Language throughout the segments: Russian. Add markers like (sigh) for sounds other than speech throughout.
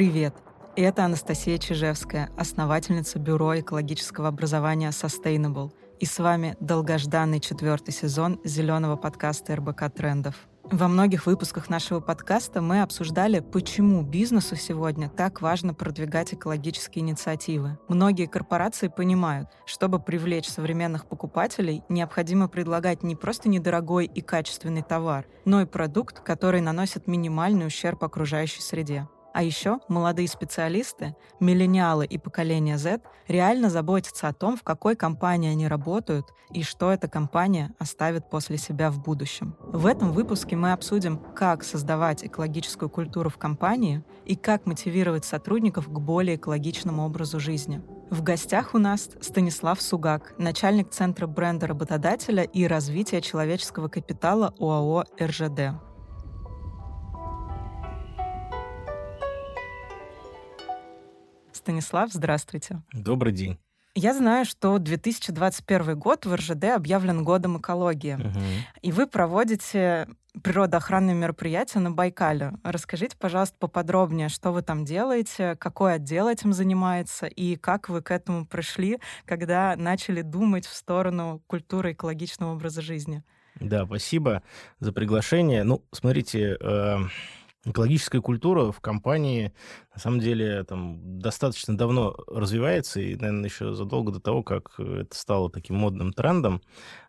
Привет! Это Анастасия Чижевская, основательница Бюро экологического образования Sustainable. И с вами долгожданный четвертый сезон зеленого подкаста РБК Трендов. Во многих выпусках нашего подкаста мы обсуждали, почему бизнесу сегодня так важно продвигать экологические инициативы. Многие корпорации понимают, чтобы привлечь современных покупателей, необходимо предлагать не просто недорогой и качественный товар, но и продукт, который наносит минимальный ущерб окружающей среде. А еще молодые специалисты, миллениалы и поколение Z реально заботятся о том, в какой компании они работают и что эта компания оставит после себя в будущем. В этом выпуске мы обсудим, как создавать экологическую культуру в компании и как мотивировать сотрудников к более экологичному образу жизни. В гостях у нас Станислав Сугак, начальник Центра бренда работодателя и развития человеческого капитала ОАО «РЖД». Станислав, здравствуйте. Добрый день. Я знаю, что 2021 год в РЖД объявлен годом экологии. Угу. И вы проводите природоохранные мероприятия на Байкале. Расскажите, пожалуйста, поподробнее, что вы там делаете, какой отдел этим занимается и как вы к этому пришли, когда начали думать в сторону культуры экологичного образа жизни. Да, спасибо за приглашение. Ну, смотрите, э Экологическая культура в компании, на самом деле, там достаточно давно развивается, и, наверное, еще задолго до того, как это стало таким модным трендом.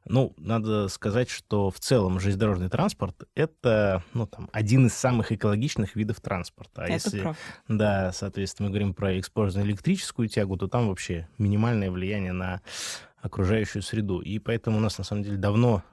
Ну, надо сказать, что в целом железнодорожный транспорт — это, ну, там, один из самых экологичных видов транспорта. А это если, правда. да, соответственно, мы говорим про использованную электрическую тягу, то там вообще минимальное влияние на окружающую среду. И поэтому у нас, на самом деле, давно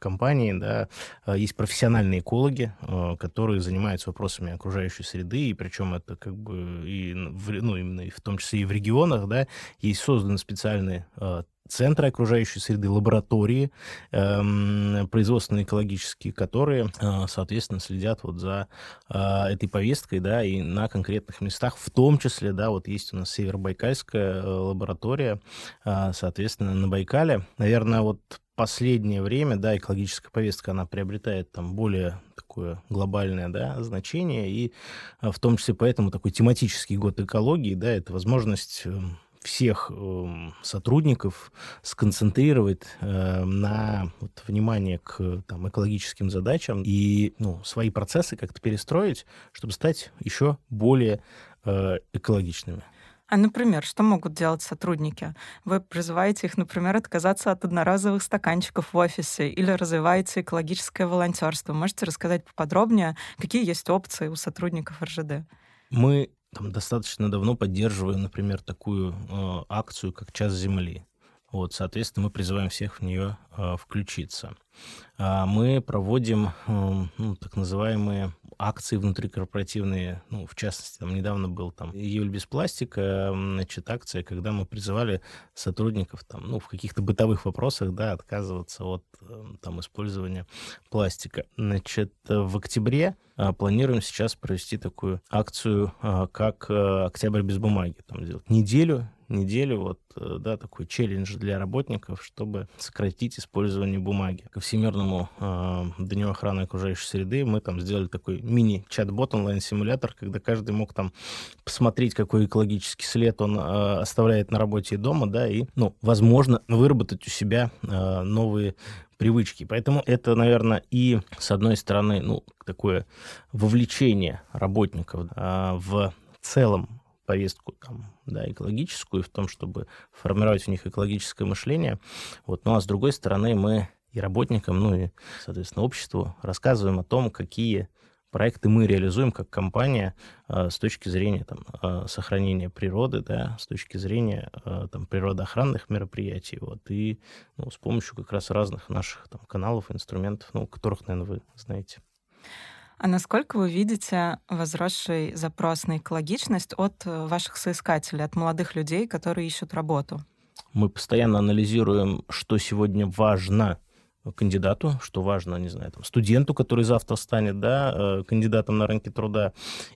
компании, да, а, есть профессиональные экологи, а, которые занимаются вопросами окружающей среды, и причем это как бы и, ну, именно и в том числе и в регионах, да, есть созданы специальные а, центры окружающей среды, лаборатории э, производственные экологические, которые, э, соответственно, следят вот за э, этой повесткой, да, и на конкретных местах, в том числе, да, вот есть у нас Северобайкальская э, лаборатория, э, соответственно, на Байкале. Наверное, вот последнее время, да, экологическая повестка, она приобретает там более такое глобальное, да, значение, и а, в том числе поэтому такой тематический год экологии, да, это возможность эм, всех э, сотрудников сконцентрировать э, на вот, внимание к там, экологическим задачам и ну, свои процессы как-то перестроить, чтобы стать еще более э, экологичными. А, например, что могут делать сотрудники? Вы призываете их, например, отказаться от одноразовых стаканчиков в офисе или развиваете экологическое волонтерство. Можете рассказать поподробнее, какие есть опции у сотрудников РЖД? Мы там достаточно давно поддерживаем, например, такую э, акцию, как «Час земли». Вот, соответственно, мы призываем всех в нее э, включиться. А мы проводим э, ну, так называемые акции внутрикорпоративные, ну, в частности, там недавно был там июль без пластика, значит, акция, когда мы призывали сотрудников там, ну, в каких-то бытовых вопросах, да, отказываться от эм, там использования пластика. Значит, в октябре а, планируем сейчас провести такую акцию, а, как э, «Октябрь без бумаги». Там сделать неделю неделю, вот, э, да, такой челлендж для работников, чтобы сократить использование бумаги. Ко Всемирному э, Дню охраны окружающей среды мы там сделали такой мини-чат-бот, онлайн-симулятор, когда каждый мог там посмотреть, какой экологический след он э, оставляет на работе и дома, да, и, ну, возможно, выработать у себя э, новые привычки. Поэтому это, наверное, и, с одной стороны, ну, такое вовлечение работников э, в целом повестку там, да, экологическую, в том, чтобы формировать в них экологическое мышление. Вот. Ну а с другой стороны, мы и работникам, ну и, соответственно, обществу рассказываем о том, какие проекты мы реализуем как компания э, с точки зрения там, э, сохранения природы, да, с точки зрения э, там, природоохранных мероприятий. Вот, и ну, с помощью как раз разных наших там, каналов, инструментов, ну, которых, наверное, вы знаете. А насколько вы видите возросший запрос на экологичность от э, ваших соискателей, от молодых людей, которые ищут работу? Мы постоянно анализируем, что сегодня важно кандидату, что важно, не знаю, там, студенту, который завтра станет да, э, кандидатом на рынке труда,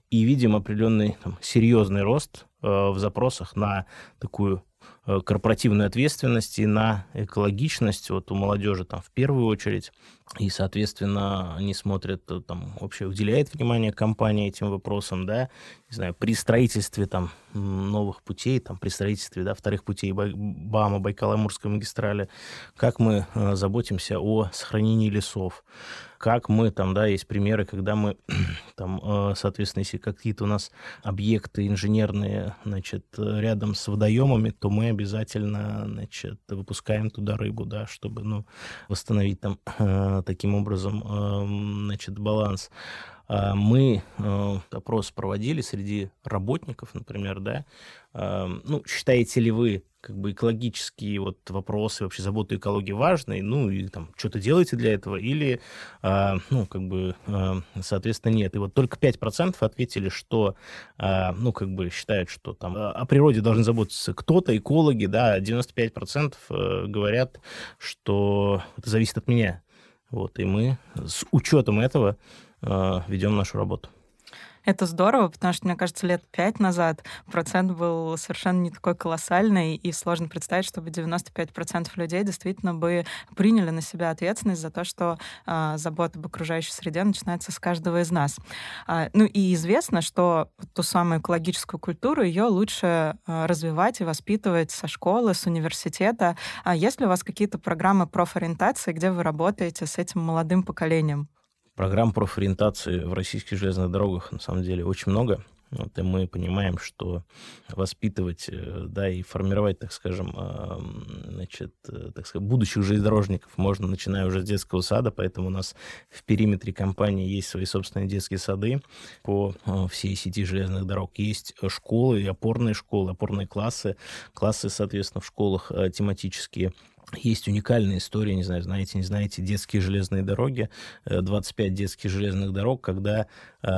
и видим определенный там, серьезный рост э, в запросах на такую корпоративную ответственность и на экологичность вот у молодежи там в первую очередь. И, соответственно, они смотрят, э, там, вообще уделяет внимание компания этим вопросам, да, не знаю, при строительстве там новых путей, там, при строительстве, да, вторых путей БАМа, Байкало-Амурской магистрали, как мы э, заботимся о сохранении лесов, как мы там, да, есть примеры, когда мы (clears throat) там, э, соответственно, если какие-то у нас объекты инженерные, значит, рядом с водоемами, то мы обязательно, значит, выпускаем туда рыбу, да, чтобы, ну, восстановить там э, таким образом, э, значит, баланс. А, мы э, опрос проводили среди работников, например, да, ну, считаете ли вы как бы экологические вот вопросы, вообще заботу экологии важны, ну, и там что-то делаете для этого, или, ну, как бы, соответственно, нет. И вот только 5% ответили, что, ну, как бы считают, что там о природе должны заботиться кто-то, экологи, да, 95% э, говорят, что это зависит от меня. Вот, и мы с учетом этого э, ведем нашу работу. Это здорово, потому что, мне кажется, лет пять назад процент был совершенно не такой колоссальный, и сложно представить, чтобы 95% людей действительно бы приняли на себя ответственность за то, что э, забота об окружающей среде начинается с каждого из нас. А, ну и известно, что ту самую экологическую культуру ее лучше э, развивать и воспитывать со школы, с университета. А есть ли у вас какие-то программы профориентации, где вы работаете с этим молодым поколением? Программ профориентации в российских железных дорогах на самом деле очень много. Вот, и мы понимаем, что воспитывать, э, да, и формировать, так скажем, значит, э, так сказать, будущих железнодорожников можно, начиная уже с детского сада, поэтому у нас в периметре компании есть свои собственные детские сады по э, всей сети железных дорог. Есть школы опорные школы, опорные классы, классы, соответственно, в школах тематические есть уникальная история, не знаю, знаете, не знаете, детские железные дороги, 25 э, детских железных дорог, когда э,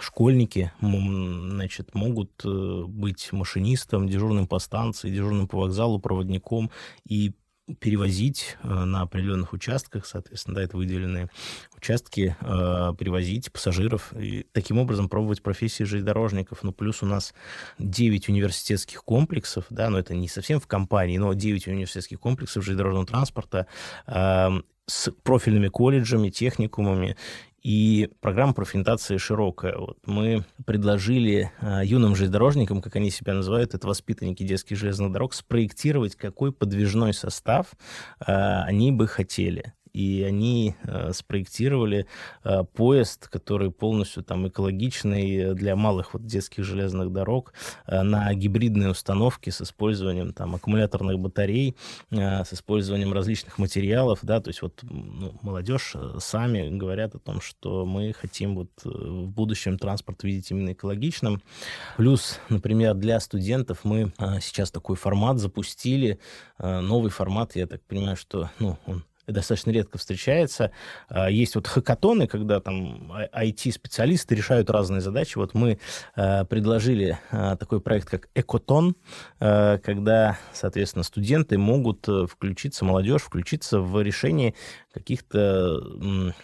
школьники, значит, могут э, быть машинистом, дежурным по станции, дежурным по вокзалу, проводником и перевозить э, на определенных участках, соответственно, да, это выделенные участки, э, перевозить пассажиров и таким образом пробовать профессии железнодорожников. Ну, плюс у нас 9 университетских комплексов, да, но это не совсем в компании, но 9 университетских комплексов железнодорожного транспорта э, с профильными колледжами, техникумами и программа профориентации широкая. Вот мы предложили э, юным железнодорожникам, как они себя называют, это воспитанники детских железных дорог, спроектировать, какой подвижной состав э, они бы хотели и они э, спроектировали э, поезд, который полностью там экологичный для малых вот детских железных дорог э, на гибридной установке с использованием там аккумуляторных батарей, с использованием различных материалов, да, то есть вот ну, молодежь сами говорят о том, что мы хотим вот в будущем транспорт видеть именно экологичным. Плюс, например, для студентов мы сейчас такой формат запустили, новый формат, я так понимаю, что ну, он достаточно редко встречается. А, есть вот хакатоны, когда там IT-специалисты решают разные задачи. Вот мы а, предложили а, такой проект, как Экотон, когда, соответственно, студенты могут э, включиться, молодежь включиться в решение каких-то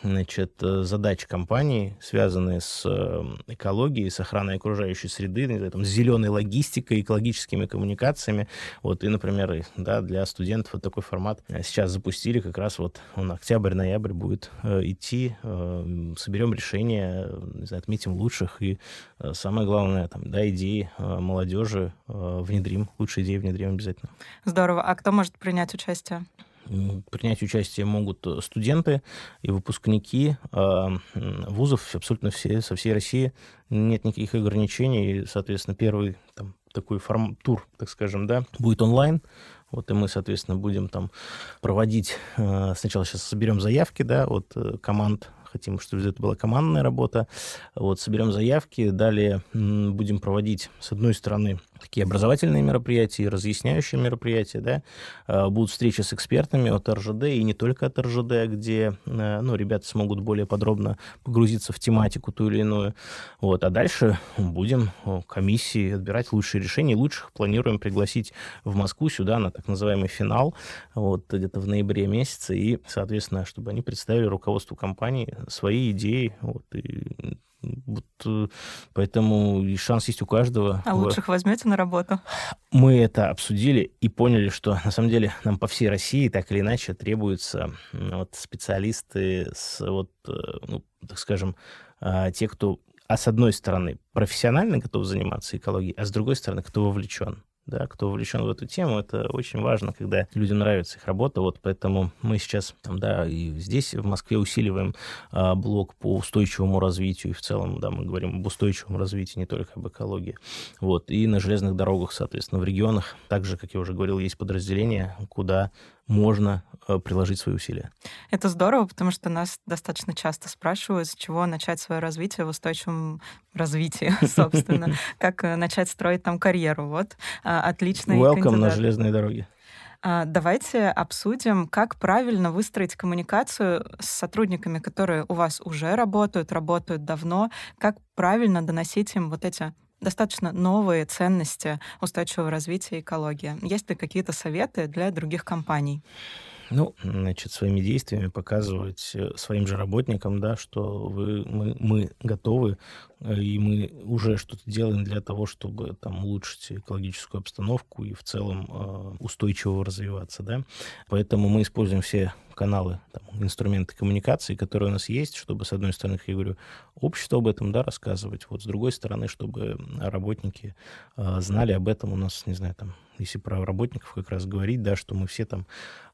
значит, задач компании, связанные с э, экологией, с охраной окружающей среды, там, с зеленой логистикой, экологическими коммуникациями. Вот, и, например, да, для студентов вот такой формат сейчас запустили как раз вот он октябрь-ноябрь будет э, идти, э, соберем решения, отметим лучших и э, самое главное, там, да, идеи э, молодежи э, внедрим, лучшие идеи внедрим обязательно. Здорово. А кто может принять участие? Принять участие могут студенты и выпускники э, вузов абсолютно все, со всей России. Нет никаких ограничений. И, соответственно, первый там, такой форм, тур, так скажем, да, будет онлайн. Вот и мы, соответственно, будем там проводить... Э, сначала сейчас соберем заявки, да, от э, команд хотим, чтобы это была командная работа. Вот, соберем заявки, далее будем проводить, с одной стороны, такие образовательные мероприятия, разъясняющие мероприятия, да, а, будут встречи с экспертами от РЖД и не только от РЖД, где, а, ну, ребята смогут более подробно погрузиться в тематику ту или иную, вот, а дальше будем комиссии отбирать лучшие решения, лучших планируем пригласить в Москву сюда на так называемый финал, вот, где-то в ноябре месяце, и, соответственно, чтобы они представили руководству компании свои идеи, вот, и Вот, э, поэтому шанс есть у каждого. А лучших возьмете на работу? Мы это обсудили и поняли, что на самом деле нам по всей России так или иначе требуются вот, специалисты с, вот, э, ну, так скажем, а, те, кто а с одной стороны профессионально готов заниматься экологией, а с другой стороны, кто вовлечен да, кто вовлечен в эту тему, это очень важно, когда людям нравится их работа, вот поэтому мы сейчас, там, да, и здесь в Москве усиливаем а, блок по устойчивому развитию, и в целом, да, мы говорим об устойчивом развитии, не только об экологии, вот, и на железных дорогах, соответственно, в регионах, также, как я уже говорил, есть подразделения, куда можно э, приложить свои усилия. Это здорово, потому что нас достаточно часто спрашивают, с чего начать свое развитие в устойчивом развитии, (laughs) собственно, (laughs) как э, начать строить там карьеру. Вот, а, отличный Welcome на железные дороги. А, давайте обсудим, как правильно выстроить коммуникацию с сотрудниками, которые у вас уже работают, работают давно, как правильно доносить им вот эти достаточно новые ценности устойчивого развития и экологии. Есть ли какие-то советы для других компаний? Ну, значит, своими действиями показывать э, своим же работникам, да, что вы, мы, мы готовы, э, и мы уже что-то делаем для того, чтобы там улучшить экологическую обстановку и в целом э, устойчиво развиваться, да. Поэтому мы используем все каналы, там, инструменты коммуникации, которые у нас есть, чтобы, с одной стороны, как я говорю, общество об этом, да, рассказывать, вот, с другой стороны, чтобы работники э, знали об этом. У нас, не знаю, там, если про работников как раз говорить, да, что мы все там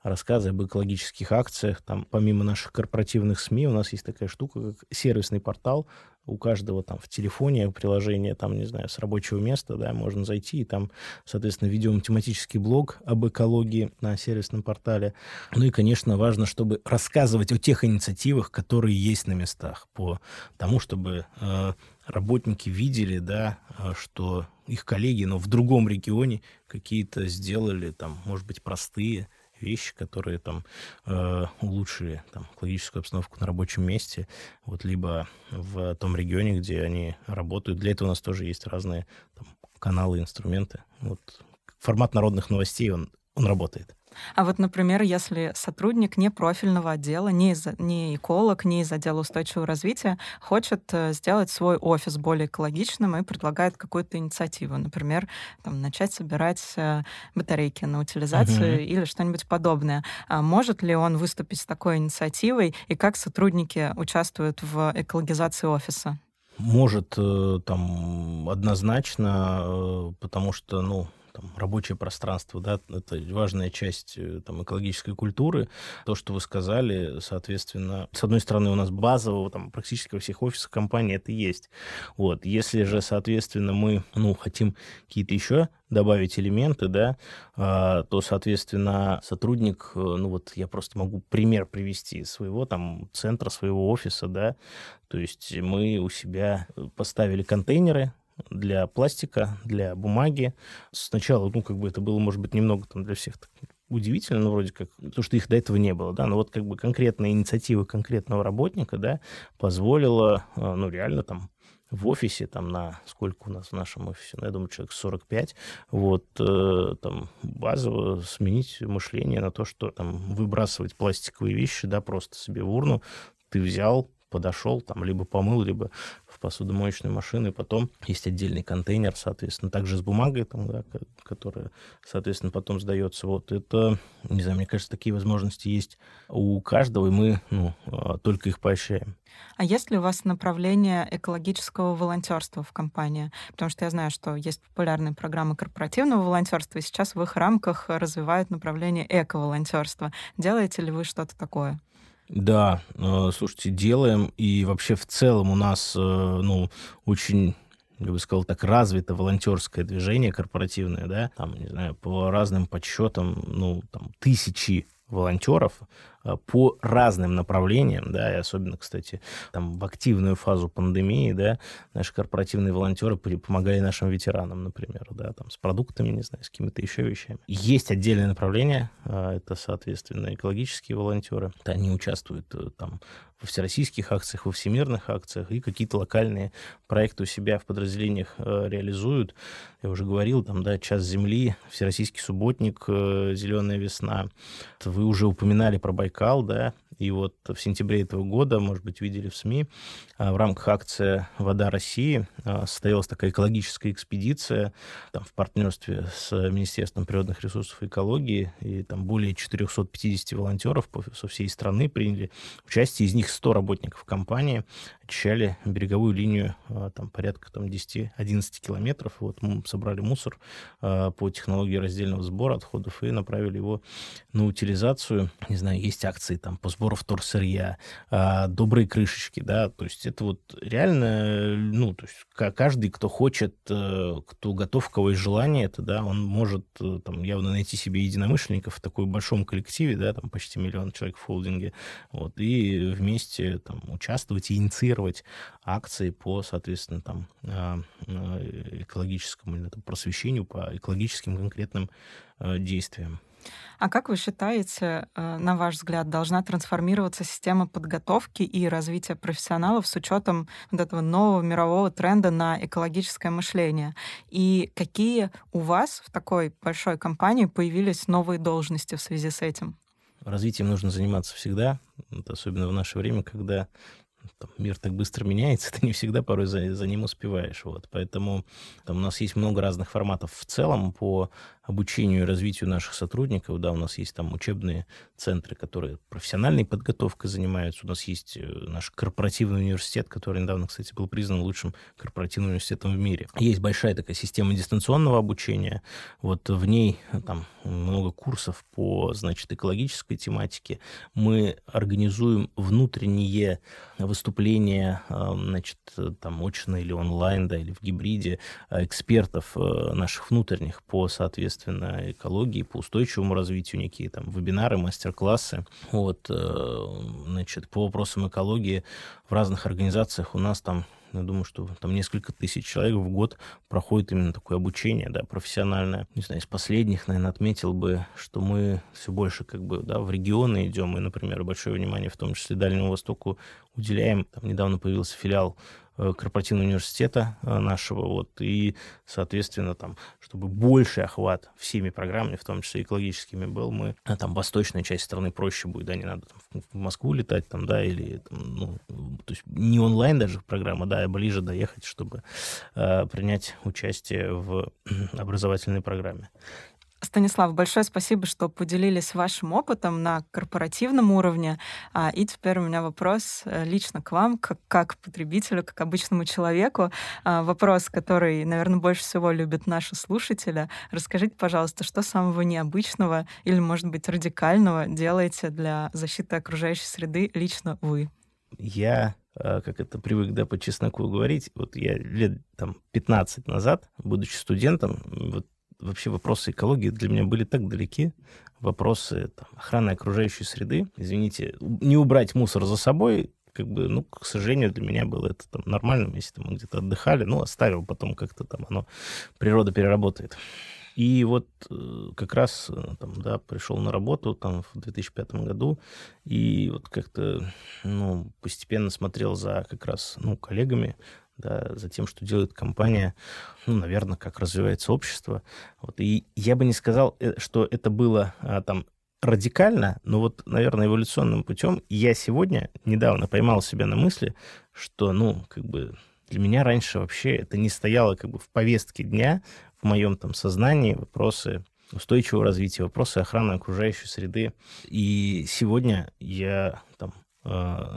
рассказы об экологических акциях, там, помимо наших корпоративных СМИ, у нас есть такая штука, как сервисный портал, у каждого там в телефоне приложение, там, не знаю, с рабочего места, да, можно зайти, и там, соответственно, ведем тематический блог об экологии на сервисном портале. Ну и, конечно, важно, чтобы рассказывать о тех инициативах, которые есть на местах, по тому, чтобы э, работники видели, да, э, что их коллеги, но в другом регионе какие-то сделали, там, может быть, простые вещи, которые там э, улучшили там, экологическую обстановку на рабочем месте, вот, либо в том регионе, где они работают. Для этого у нас тоже есть разные там, каналы, инструменты. Вот, формат народных новостей, он, он работает. А вот, например, если сотрудник не профильного отдела, не, из, не эколог, не из отдела устойчивого развития, хочет э, сделать свой офис более экологичным и предлагает какую-то инициативу, например, там, начать собирать э, батарейки на утилизацию uh-huh. или что-нибудь подобное. А может ли он выступить с такой инициативой и как сотрудники участвуют в экологизации офиса? Может, э, там однозначно, потому что, ну, там, рабочее пространство, да, это важная часть э, там, экологической культуры. То, что вы сказали, соответственно, с одной стороны, у нас базово там, практически во всех офисах компании это есть. Вот. Если же, соответственно, мы ну, хотим какие-то еще добавить элементы, да, а, то, соответственно, сотрудник, э, ну вот я просто могу пример привести своего там центра, своего офиса, да, то есть мы у себя поставили контейнеры, для пластика, для бумаги. Сначала, ну, как бы это было, может быть, немного там для всех удивительно, ну, вроде как, то, что их до этого не было, да, но вот как бы конкретная инициатива конкретного работника, да, позволила, а, ну, реально там в офисе, там на сколько у нас в нашем офисе, ну, я думаю, человек 45, вот, э, там, базово сменить мышление на то, что там выбрасывать пластиковые вещи, да, просто себе в урну, ты взял, подошел, там, либо помыл, либо в посудомоечную машину, и потом есть отдельный контейнер, соответственно, также с бумагой, там, да, которая, соответственно, потом сдается. Вот это, не знаю, мне кажется, такие возможности есть у каждого, и мы ну, а, только их поощряем. А есть ли у вас направление экологического волонтерства в компании? Потому что я знаю, что есть популярные программы корпоративного волонтерства, и сейчас в их рамках развивают направление эко-волонтерства. Делаете ли вы что-то такое? Да, э, слушайте, делаем. И вообще в целом у нас, э, ну, очень я бы сказал, так развито волонтерское движение корпоративное, да, там, не знаю, по разным подсчетам, ну, там, тысячи волонтеров по разным направлениям, да, и особенно, кстати, там в активную фазу пандемии, да, наши корпоративные волонтеры помогали нашим ветеранам, например, да, там с продуктами, не знаю, с какими-то еще вещами. Есть отдельное направление, а, это, соответственно, экологические волонтеры, они участвуют э, там во всероссийских акциях, во всемирных акциях, и какие-то локальные проекты у себя в подразделениях э, реализуют. Я уже говорил, там, да, «Час земли», «Всероссийский субботник», э, «Зеленая весна». Вы уже упоминали про Байкал, да, И вот в сентябре этого года, может быть, видели в СМИ, а, в рамках акции «Вода России» а, состоялась такая экологическая экспедиция там, в партнерстве с Министерством природных ресурсов и экологии. И там более 450 волонтеров со всей страны приняли участие. Из них 100 работников компании очищали береговую линию а, там, порядка там, 10-11 километров. Вот мы собрали мусор по технологии раздельного сбора отходов и направили его на утилизацию. Не знаю, есть акции там по сбору вторсырья, а, добрые крышечки, да, то есть это вот реально, ну, то есть каждый, кто хочет, э, кто готов, кого есть желание это, да, он может э, там явно найти себе единомышленников в такой большом коллективе, да, там почти миллион человек в холдинге, вот, и вместе там участвовать и инициировать акции по, соответственно, там а, экологическому или там, просвещению, по экологическим конкретным э, действиям. А как вы считаете, э, на ваш взгляд, должна трансформироваться система подготовки и развития профессионалов с учетом вот этого нового мирового тренда на экологическое мышление? И какие у вас в такой большой компании появились новые должности в связи с этим? Развитием нужно заниматься всегда, особенно в наше время, когда там, мир так быстро меняется, (laughs) ты не всегда порой за, за ним успеваешь. Вот. Поэтому там, у нас есть много разных форматов в целом по обучению и развитию наших сотрудников. Да, у нас есть там учебные центры, которые профессиональной подготовкой занимаются. У нас есть э, наш корпоративный университет, который недавно, кстати, был признан лучшим корпоративным университетом в мире. Есть большая такая система дистанционного обучения. Вот в ней э, там много курсов по, значит, экологической тематике. Мы организуем внутренние выступления, э, значит, там очно или онлайн, да, или в гибриде экспертов наших внутренних по, соответственно, соответственно, экологии, по устойчивому развитию, некие там вебинары, мастер-классы. Вот, э, значит, по вопросам экологии в разных организациях у нас там я думаю, что там несколько тысяч человек в год проходит именно такое обучение, да, профессиональное. Не знаю, из последних, наверное, отметил бы, что мы все больше как бы, да, в регионы идем, и, например, большое внимание, в том числе Дальнему Востоку, уделяем. Там недавно появился филиал корпоративного университета э, нашего, вот, и, соответственно, там, чтобы больший охват всеми программами, в том числе экологическими, был, мы, а там, восточная часть страны проще будет, да, не надо там, в Москву летать, там, да, или, там, ну, то есть не онлайн даже программа, да, а ближе доехать, чтобы э, принять участие в (clears throat) образовательной программе. Станислав, большое спасибо, что поделились вашим опытом на корпоративном уровне. А, и теперь у меня вопрос э, лично к вам, как, как потребителю, как обычному человеку. А, вопрос, который, наверное, больше всего любят наши слушатели. Расскажите, пожалуйста, что самого необычного или, может быть, радикального делаете для защиты окружающей среды лично вы? Я э, как это привык, да, по чесноку говорить, вот я лет там 15 назад, будучи студентом, вот вообще вопросы экологии для меня были так далеки. Вопросы там, охраны окружающей среды. Извините, не убрать мусор за собой, как бы, ну, к сожалению, для меня было это там нормально, если там мы где-то отдыхали, ну, оставил потом как-то там оно, природа переработает. И вот э, как раз э, там, да, пришел на работу там в 2005 году, и вот как-то, ну, постепенно смотрел за как раз, ну, коллегами, да, за тем, что делает компания, ну, наверное, как развивается общество. Вот. И я бы не сказал, э, что это было а, там радикально, но вот, наверное, эволюционным путем я сегодня недавно поймал себя на мысли, что, ну, как бы для меня раньше вообще это не стояло как бы в повестке дня, в моем там сознании вопросы устойчивого развития, вопросы охраны окружающей среды. И сегодня я там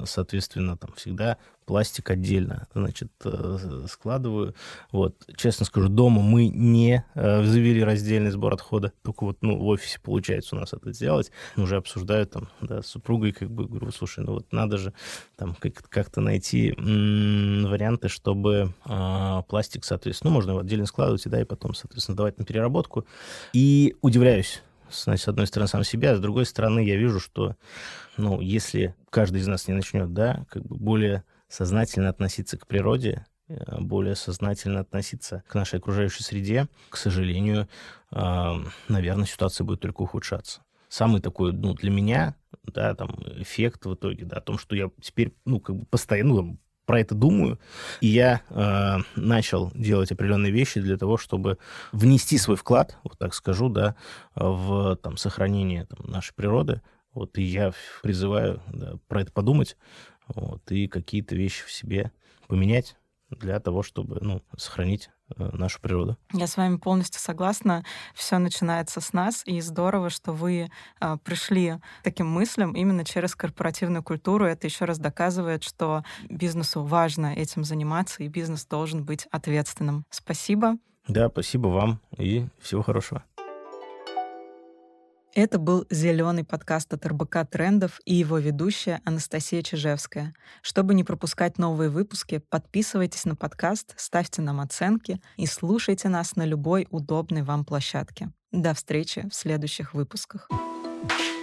соответственно, там всегда пластик отдельно, значит, э, складываю. Вот, честно скажу, дома мы не э, завели раздельный сбор отхода, только вот, ну, в офисе получается у нас это сделать. Уже обсуждаю там, да, с супругой, как бы, говорю, слушай, ну вот надо же там как-то найти варианты, чтобы э, пластик, соответственно, ну, можно его отдельно складывать, и, да, и потом, соответственно, давать на переработку. И удивляюсь, с одной стороны, сам себя, а с другой стороны, я вижу, что, ну, если каждый из нас не начнет, да, как бы более сознательно относиться к природе, э, более сознательно относиться к нашей окружающей среде, к сожалению, наверное, ситуация будет только ухудшаться. Самый такой, ну, для меня, да, там, эффект в итоге, да, о том, что я теперь, ну, как бы постоянно, ну, про это думаю, и я э, начал делать определенные вещи для того, чтобы внести свой вклад, вот так скажу, да, в там, сохранение там, нашей природы, Вот, и я призываю да, про это подумать вот, и какие-то вещи в себе поменять для того, чтобы ну, сохранить нашу природу. Я с вами полностью согласна. Все начинается с нас, и здорово, что вы э, пришли к таким мыслям именно через корпоративную культуру. Это еще раз доказывает, что бизнесу важно этим заниматься, и бизнес должен быть ответственным. Спасибо. Да, спасибо вам и всего хорошего. Это был зеленый подкаст от РБК Трендов и его ведущая Анастасия Чижевская. Чтобы не пропускать новые выпуски, подписывайтесь на подкаст, ставьте нам оценки и слушайте нас на любой удобной вам площадке. До встречи в следующих выпусках. thank you